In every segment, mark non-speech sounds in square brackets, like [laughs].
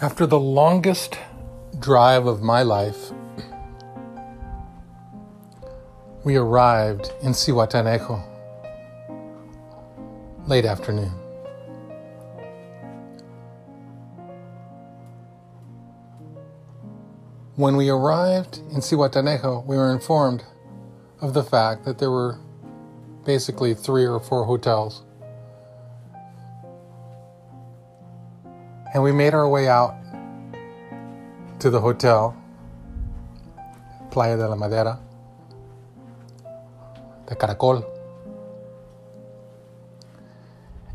After the longest drive of my life, we arrived in Zihuatanejo late afternoon. When we arrived in Zihuatanejo, we were informed of the fact that there were basically three or four hotels And we made our way out to the hotel, Playa de la Madera, the Caracol.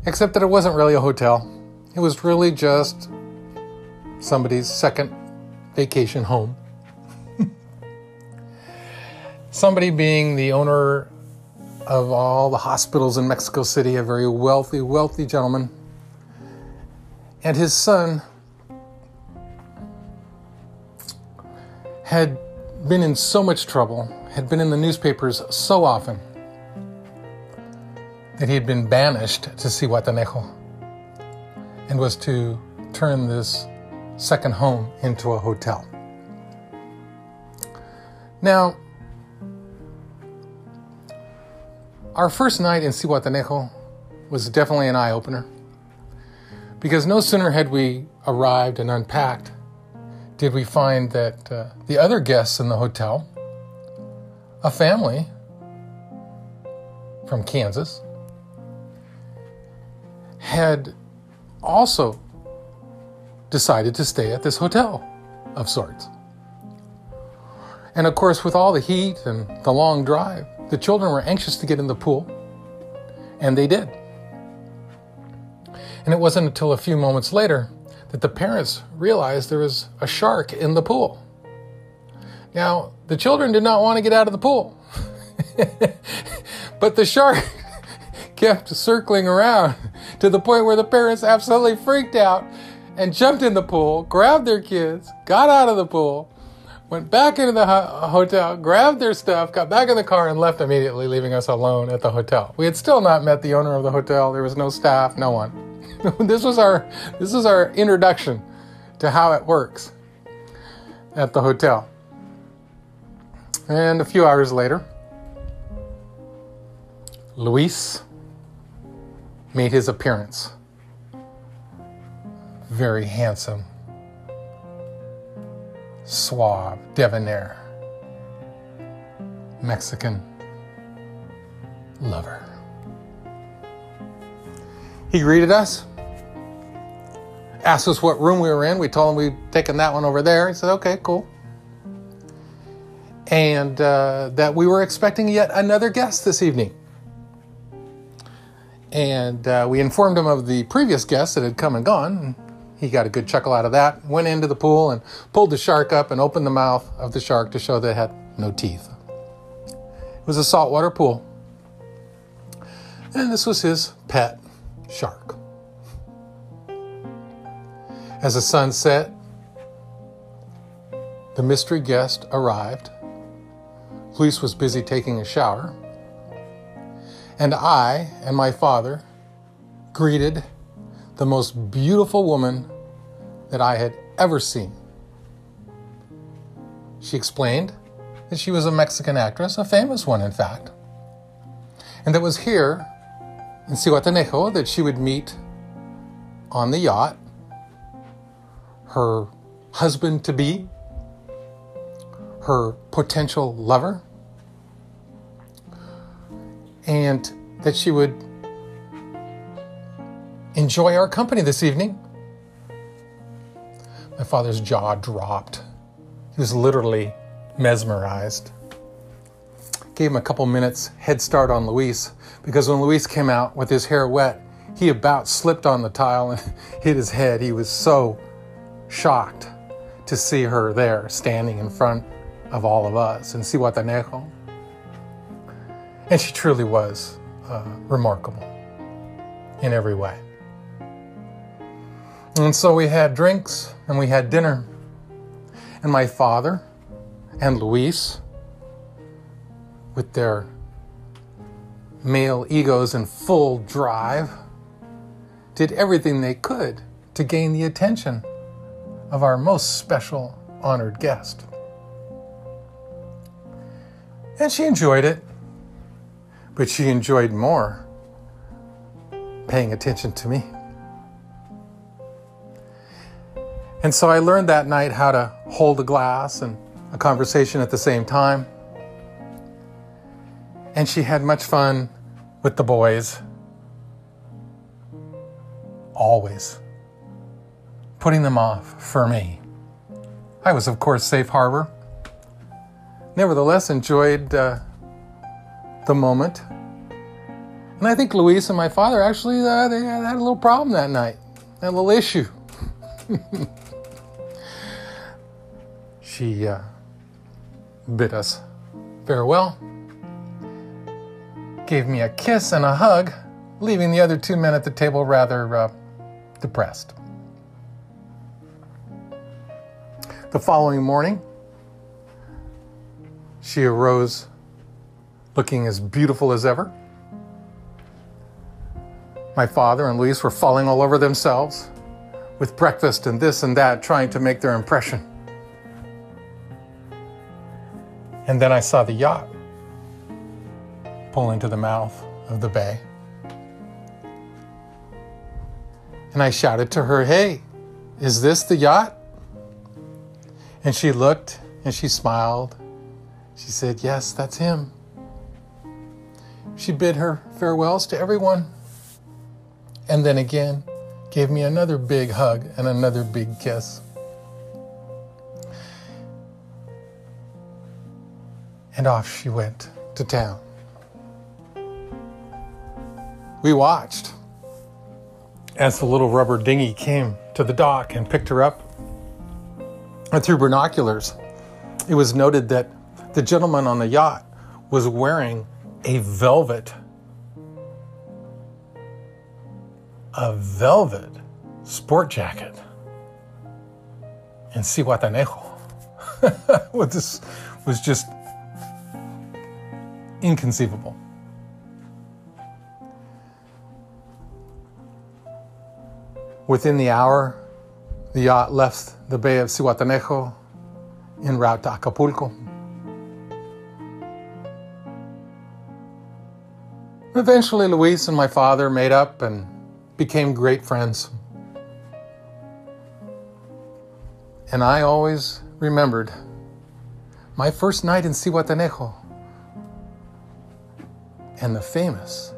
Except that it wasn't really a hotel, it was really just somebody's second vacation home. [laughs] Somebody being the owner of all the hospitals in Mexico City, a very wealthy, wealthy gentleman and his son had been in so much trouble, had been in the newspapers so often, that he had been banished to Zihuatanejo and was to turn this second home into a hotel. Now, our first night in Zihuatanejo was definitely an eye opener. Because no sooner had we arrived and unpacked did we find that uh, the other guests in the hotel, a family from Kansas, had also decided to stay at this hotel of sorts. And of course, with all the heat and the long drive, the children were anxious to get in the pool, and they did. And it wasn't until a few moments later that the parents realized there was a shark in the pool. Now, the children did not want to get out of the pool, [laughs] but the shark [laughs] kept circling around to the point where the parents absolutely freaked out and jumped in the pool, grabbed their kids, got out of the pool, went back into the ho- hotel, grabbed their stuff, got back in the car, and left immediately, leaving us alone at the hotel. We had still not met the owner of the hotel. There was no staff, no one. [laughs] this was our this is our introduction to how it works at the hotel. And a few hours later, Luis made his appearance. Very handsome, suave, debonair, Mexican lover. He greeted us asked us what room we were in. We told him we'd taken that one over there. He said, okay, cool. And uh, that we were expecting yet another guest this evening. And uh, we informed him of the previous guests that had come and gone. He got a good chuckle out of that, went into the pool and pulled the shark up and opened the mouth of the shark to show that it had no teeth. It was a saltwater pool. And this was his pet shark. As the sun set, the mystery guest arrived. Luis was busy taking a shower. And I and my father greeted the most beautiful woman that I had ever seen. She explained that she was a Mexican actress, a famous one, in fact, and that was here in Zihuatanejo that she would meet on the yacht her husband to be, her potential lover, and that she would enjoy our company this evening. My father's jaw dropped. He was literally mesmerized. Gave him a couple minutes head start on Luis because when Luis came out with his hair wet, he about slipped on the tile and [laughs] hit his head. He was so shocked to see her there standing in front of all of us and Zihuatanejo. And she truly was uh, remarkable in every way. And so we had drinks and we had dinner. And my father and Luis, with their male egos in full drive, did everything they could to gain the attention of our most special honored guest. And she enjoyed it, but she enjoyed more paying attention to me. And so I learned that night how to hold a glass and a conversation at the same time. And she had much fun with the boys. Always. Putting them off for me. I was, of course, safe harbor. Nevertheless, enjoyed uh, the moment. And I think Luis and my father actually uh, they had a little problem that night, a little issue. [laughs] she uh, bid us farewell, gave me a kiss and a hug, leaving the other two men at the table rather uh, depressed. The following morning, she arose looking as beautiful as ever. My father and Luis were falling all over themselves with breakfast and this and that, trying to make their impression. And then I saw the yacht pull into the mouth of the bay. And I shouted to her, Hey, is this the yacht? And she looked and she smiled. She said, Yes, that's him. She bid her farewells to everyone. And then again, gave me another big hug and another big kiss. And off she went to town. We watched as the little rubber dinghy came to the dock and picked her up and through binoculars, it was noted that the gentleman on the yacht was wearing a velvet, a velvet sport jacket in Zihuatanejo. [laughs] well, this was just inconceivable. Within the hour, the yacht left the Bay of Zihuatanejo en route to Acapulco. Eventually, Luis and my father made up and became great friends. And I always remembered my first night in Zihuatanejo and the famous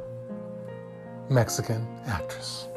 Mexican actress.